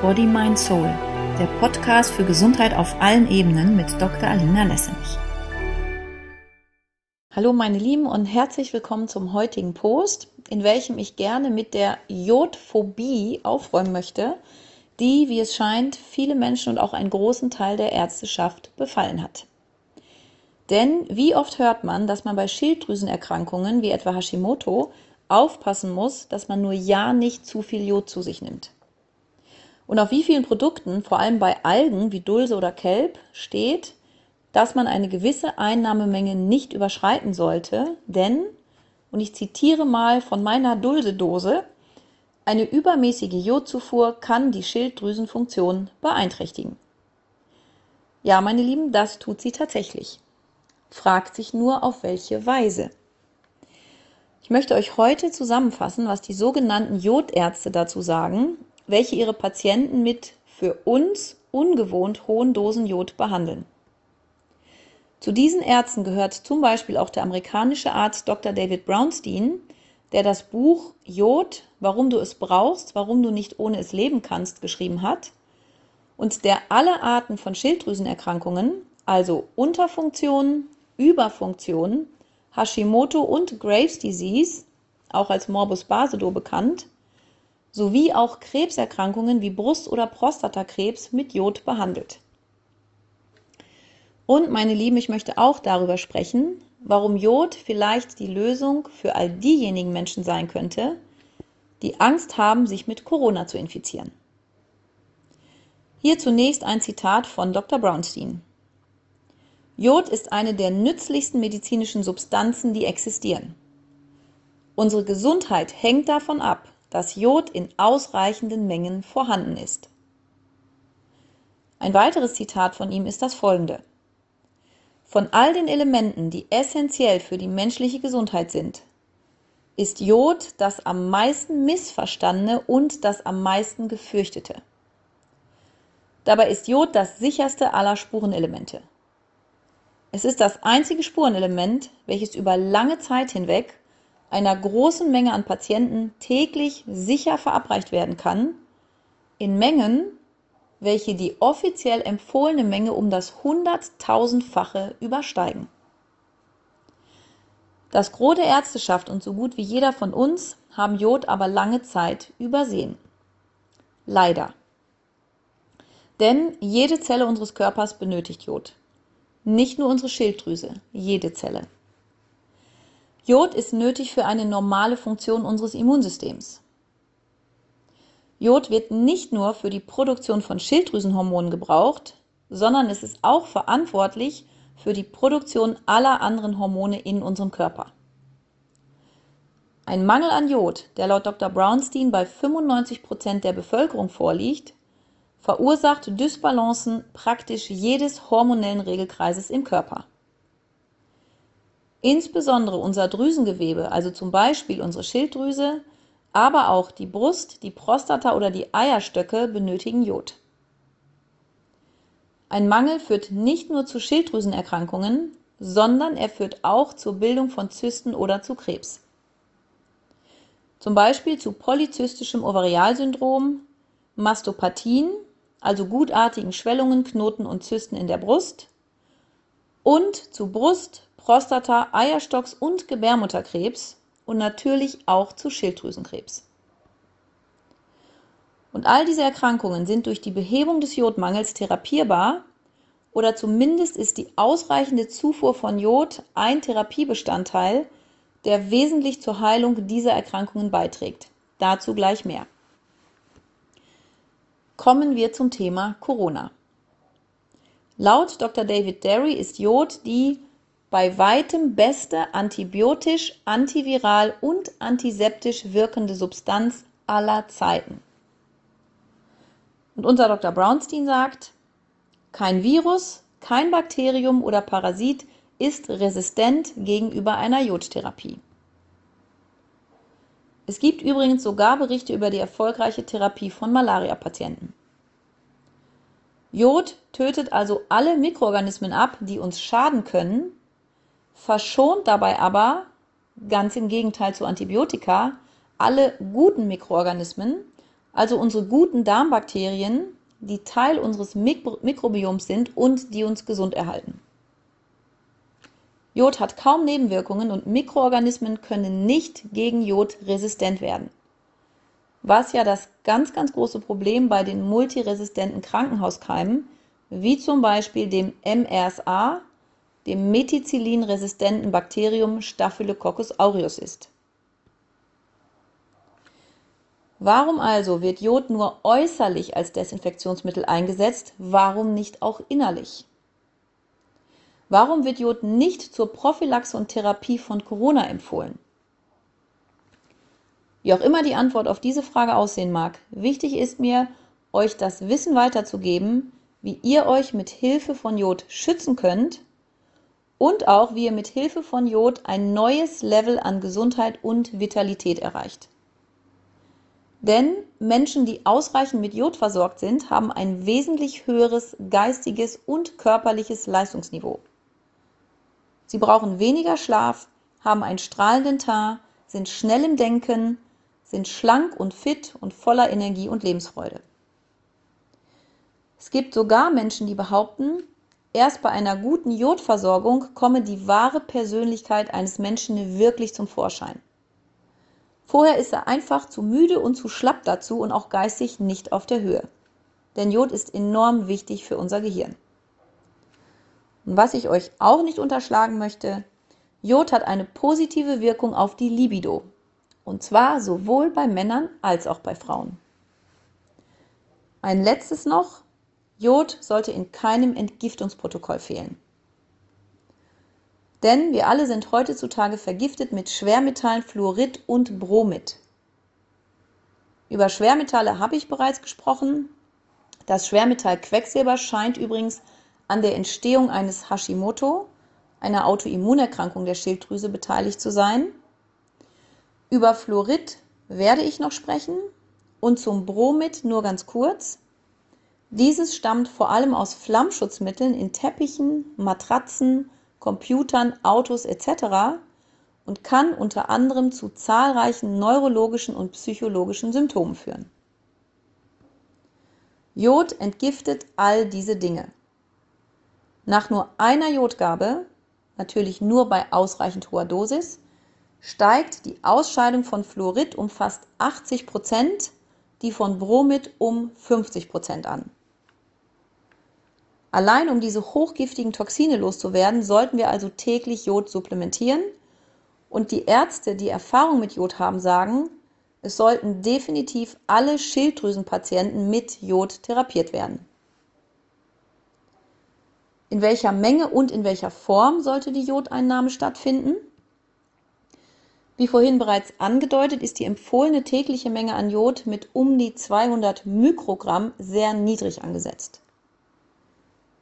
Body, Mind, Soul, der Podcast für Gesundheit auf allen Ebenen mit Dr. Alina Lessenich. Hallo meine Lieben und herzlich willkommen zum heutigen Post, in welchem ich gerne mit der Jodphobie aufräumen möchte, die, wie es scheint, viele Menschen und auch einen großen Teil der Ärzteschaft befallen hat. Denn wie oft hört man, dass man bei Schilddrüsenerkrankungen wie etwa Hashimoto aufpassen muss, dass man nur ja nicht zu viel Jod zu sich nimmt. Und auf wie vielen Produkten, vor allem bei Algen wie Dulse oder Kelb, steht, dass man eine gewisse Einnahmemenge nicht überschreiten sollte, denn, und ich zitiere mal von meiner Dulsedose, eine übermäßige Jodzufuhr kann die Schilddrüsenfunktion beeinträchtigen. Ja, meine Lieben, das tut sie tatsächlich. Fragt sich nur, auf welche Weise. Ich möchte euch heute zusammenfassen, was die sogenannten Jodärzte dazu sagen, welche ihre Patienten mit für uns ungewohnt hohen Dosen Jod behandeln. Zu diesen Ärzten gehört zum Beispiel auch der amerikanische Arzt Dr. David Brownstein, der das Buch Jod, warum du es brauchst, warum du nicht ohne es leben kannst, geschrieben hat und der alle Arten von Schilddrüsenerkrankungen, also Unterfunktionen, Überfunktionen, Hashimoto und Graves Disease, auch als Morbus Basedow bekannt, sowie auch Krebserkrankungen wie Brust- oder Prostatakrebs mit Jod behandelt. Und meine Lieben, ich möchte auch darüber sprechen, warum Jod vielleicht die Lösung für all diejenigen Menschen sein könnte, die Angst haben, sich mit Corona zu infizieren. Hier zunächst ein Zitat von Dr. Brownstein. Jod ist eine der nützlichsten medizinischen Substanzen, die existieren. Unsere Gesundheit hängt davon ab, dass Jod in ausreichenden Mengen vorhanden ist. Ein weiteres Zitat von ihm ist das folgende. Von all den Elementen, die essentiell für die menschliche Gesundheit sind, ist Jod das am meisten missverstandene und das am meisten gefürchtete. Dabei ist Jod das sicherste aller Spurenelemente. Es ist das einzige Spurenelement, welches über lange Zeit hinweg einer großen Menge an Patienten täglich sicher verabreicht werden kann, in Mengen, welche die offiziell empfohlene Menge um das hunderttausendfache übersteigen. Das Gros der Ärzteschaft und so gut wie jeder von uns haben Jod aber lange Zeit übersehen. Leider. Denn jede Zelle unseres Körpers benötigt Jod. Nicht nur unsere Schilddrüse, jede Zelle. Jod ist nötig für eine normale Funktion unseres Immunsystems. Jod wird nicht nur für die Produktion von Schilddrüsenhormonen gebraucht, sondern es ist auch verantwortlich für die Produktion aller anderen Hormone in unserem Körper. Ein Mangel an Jod, der laut Dr. Brownstein bei 95 Prozent der Bevölkerung vorliegt, verursacht Dysbalancen praktisch jedes hormonellen Regelkreises im Körper. Insbesondere unser Drüsengewebe, also zum Beispiel unsere Schilddrüse, aber auch die Brust, die Prostata oder die Eierstöcke benötigen Jod. Ein Mangel führt nicht nur zu Schilddrüsenerkrankungen, sondern er führt auch zur Bildung von Zysten oder zu Krebs. Zum Beispiel zu polyzystischem Ovarialsyndrom, Mastopathien, also gutartigen Schwellungen, Knoten und Zysten in der Brust und zu Brust, Prostata, Eierstocks- und Gebärmutterkrebs und natürlich auch zu Schilddrüsenkrebs. Und all diese Erkrankungen sind durch die Behebung des Jodmangels therapierbar oder zumindest ist die ausreichende Zufuhr von Jod ein Therapiebestandteil, der wesentlich zur Heilung dieser Erkrankungen beiträgt. Dazu gleich mehr. Kommen wir zum Thema Corona. Laut Dr. David Derry ist Jod die bei weitem beste antibiotisch, antiviral und antiseptisch wirkende Substanz aller Zeiten. Und unser Dr. Brownstein sagt, kein Virus, kein Bakterium oder Parasit ist resistent gegenüber einer Jodtherapie. Es gibt übrigens sogar Berichte über die erfolgreiche Therapie von Malaria-Patienten. Jod tötet also alle Mikroorganismen ab, die uns schaden können verschont dabei aber, ganz im Gegenteil zu Antibiotika, alle guten Mikroorganismen, Also unsere guten Darmbakterien, die Teil unseres Mikro Mikrobioms sind und die uns gesund erhalten. Jod hat kaum Nebenwirkungen und Mikroorganismen können nicht gegen Jod resistent werden. Was ja das ganz, ganz große Problem bei den multiresistenten Krankenhauskeimen, wie zum Beispiel dem MRSA, dem methicillin-resistenten Bakterium Staphylococcus aureus ist. Warum also wird Jod nur äußerlich als Desinfektionsmittel eingesetzt, warum nicht auch innerlich? Warum wird Jod nicht zur Prophylaxe und Therapie von Corona empfohlen? Wie auch immer die Antwort auf diese Frage aussehen mag, wichtig ist mir, euch das Wissen weiterzugeben, wie ihr euch mit Hilfe von Jod schützen könnt und auch wie ihr mit Hilfe von Jod ein neues Level an Gesundheit und Vitalität erreicht. Denn Menschen, die ausreichend mit Jod versorgt sind, haben ein wesentlich höheres geistiges und körperliches Leistungsniveau. Sie brauchen weniger Schlaf, haben einen strahlenden Teint, sind schnell im Denken, sind schlank und fit und voller Energie und Lebensfreude. Es gibt sogar Menschen, die behaupten, erst bei einer guten Jodversorgung komme die wahre Persönlichkeit eines Menschen wirklich zum Vorschein. Vorher ist er einfach zu müde und zu schlapp dazu und auch geistig nicht auf der Höhe. Denn Jod ist enorm wichtig für unser Gehirn. Und was ich euch auch nicht unterschlagen möchte, Jod hat eine positive Wirkung auf die Libido. Und zwar sowohl bei Männern als auch bei Frauen. Ein letztes noch. Jod sollte in keinem Entgiftungsprotokoll fehlen. Denn wir alle sind heutzutage vergiftet mit Schwermetallen Fluorid und Bromid. Über Schwermetalle habe ich bereits gesprochen. Das Schwermetall Quecksilber scheint übrigens an der Entstehung eines Hashimoto, einer Autoimmunerkrankung der Schilddrüse, beteiligt zu sein. Über Fluorid werde ich noch sprechen und zum Bromid nur ganz kurz. Dieses stammt vor allem aus Flammschutzmitteln in Teppichen, Matratzen, Computern, Autos etc. und kann unter anderem zu zahlreichen neurologischen und psychologischen Symptomen führen. Jod entgiftet all diese Dinge. Nach nur einer Jodgabe, natürlich nur bei ausreichend hoher Dosis, steigt die Ausscheidung von Fluorid um fast 80 Prozent, die von Bromid um 50 Prozent an. Allein um diese hochgiftigen Toxine loszuwerden, sollten wir also täglich Jod supplementieren. Und die Ärzte, die Erfahrung mit Jod haben, sagen, es sollten definitiv alle Schilddrüsenpatienten mit Jod therapiert werden. In welcher Menge und in welcher Form sollte die Jodeinnahme stattfinden? Wie vorhin bereits angedeutet, ist die empfohlene tägliche Menge an Jod mit um die 200 Mikrogramm sehr niedrig angesetzt.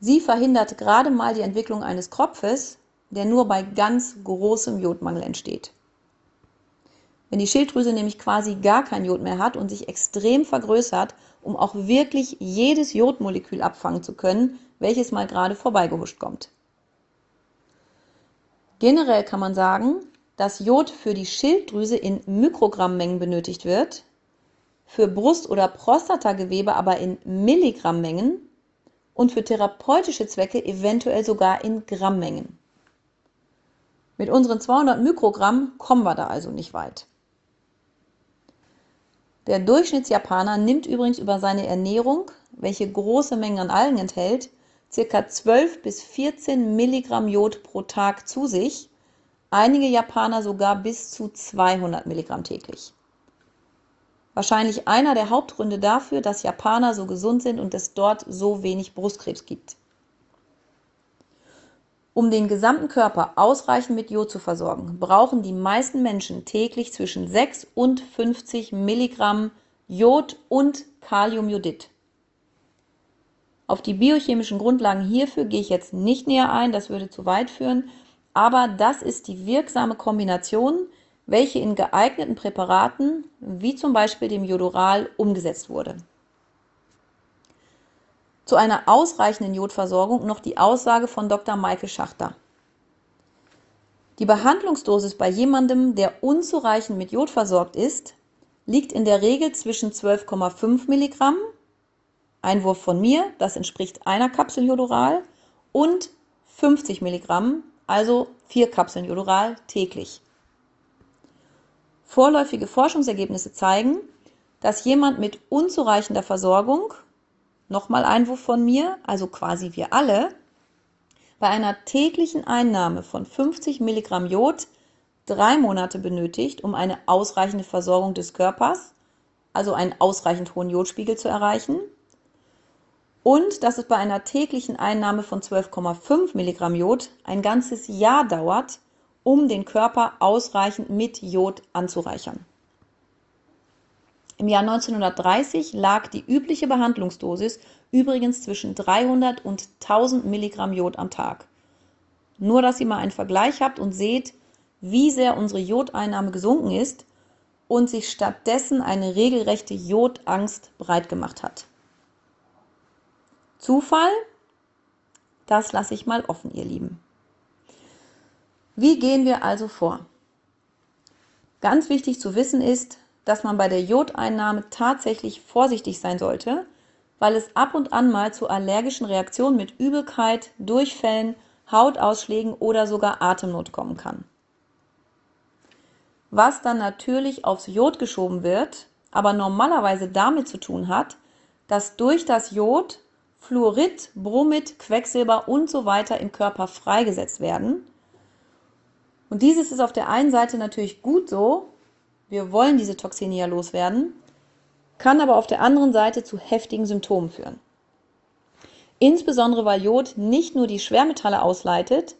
Sie verhindert gerade mal die Entwicklung eines Kropfes, der nur bei ganz großem Jodmangel entsteht. Wenn die Schilddrüse nämlich quasi gar kein Jod mehr hat und sich extrem vergrößert, um auch wirklich jedes Jodmolekül abfangen zu können, welches mal gerade vorbeigehuscht kommt. Generell kann man sagen, dass Jod für die Schilddrüse in Mikrogrammmengen benötigt wird, für Brust- oder Prostatagewebe aber in Milligrammmengen und für therapeutische Zwecke eventuell sogar in Grammmengen. Mit unseren 200 Mikrogramm kommen wir da also nicht weit. Der Durchschnittsjapaner nimmt übrigens über seine Ernährung, welche große Mengen an Algen enthält, ca. 12 bis 14 Milligramm Jod pro Tag zu sich, einige Japaner sogar bis zu 200 Milligramm täglich. Wahrscheinlich einer der Hauptgründe dafür, dass Japaner so gesund sind und es dort so wenig Brustkrebs gibt. Um den gesamten Körper ausreichend mit Jod zu versorgen, brauchen die meisten Menschen täglich zwischen 6 und 50 Milligramm Jod und Kaliumjodid. Auf die biochemischen Grundlagen hierfür gehe ich jetzt nicht näher ein, das würde zu weit führen, aber das ist die wirksame Kombination, welche in geeigneten Präparaten, wie zum Beispiel dem Jodoral, umgesetzt wurde. Zu einer ausreichenden Jodversorgung noch die Aussage von Dr. Maike Schachter. Die Behandlungsdosis bei jemandem, der unzureichend mit Jod versorgt ist, liegt in der Regel zwischen 12,5 Milligramm, Einwurf von mir, das entspricht einer Kapsel Jodoral, und 50 Milligramm, also vier Kapseln Jodoral täglich. Vorläufige Forschungsergebnisse zeigen, dass jemand mit unzureichender Versorgung, nochmal Einwurf von mir, also quasi wir alle, bei einer täglichen Einnahme von 50 Milligramm Jod drei Monate benötigt, um eine ausreichende Versorgung des Körpers, also einen ausreichend hohen Jodspiegel zu erreichen. Und dass es bei einer täglichen Einnahme von 12,5 Milligramm Jod ein ganzes Jahr dauert, um den Körper ausreichend mit Jod anzureichern. Im Jahr 1930 lag die übliche Behandlungsdosis übrigens zwischen 300 und 1000 Milligramm Jod am Tag. Nur, dass ihr mal einen Vergleich habt und seht, wie sehr unsere Jodeinnahme gesunken ist und sich stattdessen eine regelrechte Jodangst breitgemacht hat. Zufall? Das lasse ich mal offen, ihr Lieben. Wie gehen wir also vor? Ganz wichtig zu wissen ist, dass man bei der Jodeinnahme tatsächlich vorsichtig sein sollte, weil es ab und an mal zu allergischen Reaktionen mit Übelkeit, Durchfällen, Hautausschlägen oder sogar Atemnot kommen kann was dann natürlich aufs Jod geschoben wird, aber normalerweise damit zu tun hat, dass durch das Jod Fluorid, Bromid, Quecksilber und so weiter im Körper freigesetzt werden. Und dieses ist auf der einen Seite natürlich gut so, wir wollen diese Toxine ja loswerden, kann aber auf der anderen Seite zu heftigen Symptomen führen. Insbesondere weil Jod nicht nur die Schwermetalle ausleitet,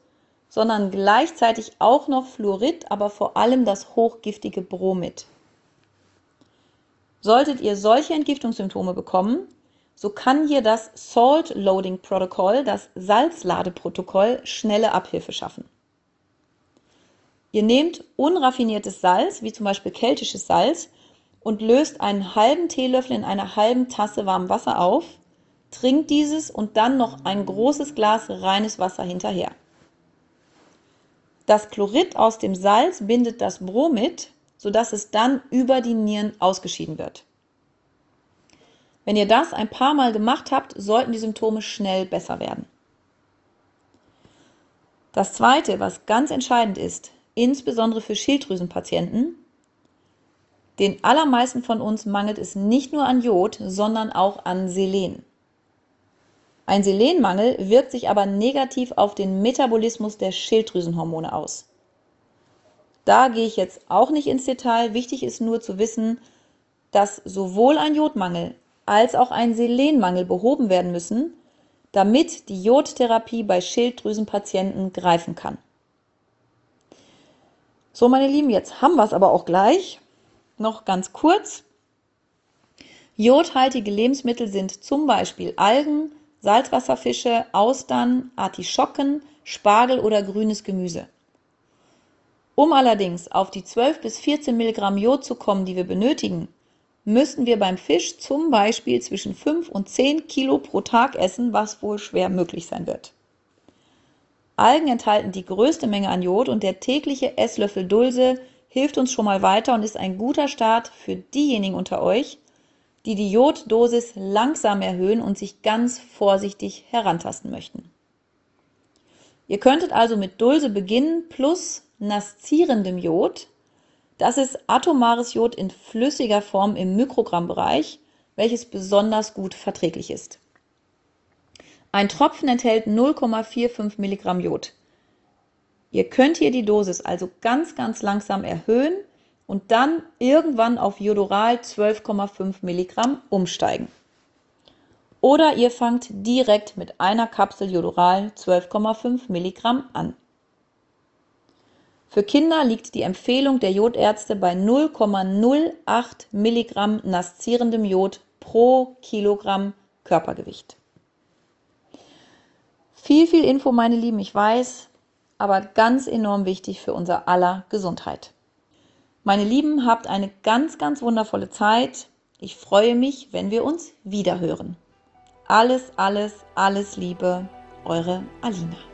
sondern gleichzeitig auch noch Fluorid, aber vor allem das hochgiftige Bromid. Solltet ihr solche Entgiftungssymptome bekommen, so kann hier das Salt Loading Protocol, das Salzladeprotokoll, schnelle Abhilfe schaffen. Ihr nehmt unraffiniertes Salz, wie zum Beispiel keltisches Salz, und löst einen halben Teelöffel in einer halben Tasse warmem Wasser auf, trinkt dieses und dann noch ein großes Glas reines Wasser hinterher. Das Chlorid aus dem Salz bindet das Bromid, sodass es dann über die Nieren ausgeschieden wird. Wenn ihr das ein paar Mal gemacht habt, sollten die Symptome schnell besser werden. Das Zweite, was ganz entscheidend ist, insbesondere für Schilddrüsenpatienten, den allermeisten von uns mangelt es nicht nur an Jod, sondern auch an Selen. Ein Selenmangel wirkt sich aber negativ auf den Metabolismus der Schilddrüsenhormone aus. Da gehe ich jetzt auch nicht ins Detail. Wichtig ist nur zu wissen, dass sowohl ein Jodmangel als auch ein Selenmangel behoben werden müssen, damit die Jodtherapie bei Schilddrüsenpatienten greifen kann. So, meine Lieben, jetzt haben wir es aber auch gleich. Noch ganz kurz. Jodhaltige Lebensmittel sind zum Beispiel Algen, Salzwasserfische, Austern, Artischocken, Spargel oder grünes Gemüse. Um allerdings auf die 12 bis 14 Milligramm Jod zu kommen, die wir benötigen, müssten wir beim Fisch zum Beispiel zwischen 5 und 10 Kilo pro Tag essen, was wohl schwer möglich sein wird. Algen enthalten die größte Menge an Jod und der tägliche Esslöffel Dulse hilft uns schon mal weiter und ist ein guter Start für diejenigen unter euch, die die Joddosis langsam erhöhen und sich ganz vorsichtig herantasten möchten. Ihr könntet also mit Dulse beginnen plus nasszierendem Jod. Das ist atomares Jod in flüssiger Form im Mikrogrammbereich, welches besonders gut verträglich ist. Ein Tropfen enthält 0,45 Milligramm Jod. Ihr könnt hier die Dosis also ganz, ganz langsam erhöhen und dann irgendwann auf Jodoral 12,5 Milligramm umsteigen. Oder ihr fangt direkt mit einer Kapsel Jodoral 12,5 Milligramm an. Für Kinder liegt die Empfehlung der Jodärzte bei 0,08 Milligramm nasszierendem Jod pro Kilogramm Körpergewicht. Viel, viel Info, meine Lieben, ich weiß, aber ganz enorm wichtig für unser aller Gesundheit. Meine Lieben, habt eine ganz, ganz wundervolle Zeit. Ich freue mich, wenn wir uns wieder hören. Alles, alles, alles Liebe, eure Alina.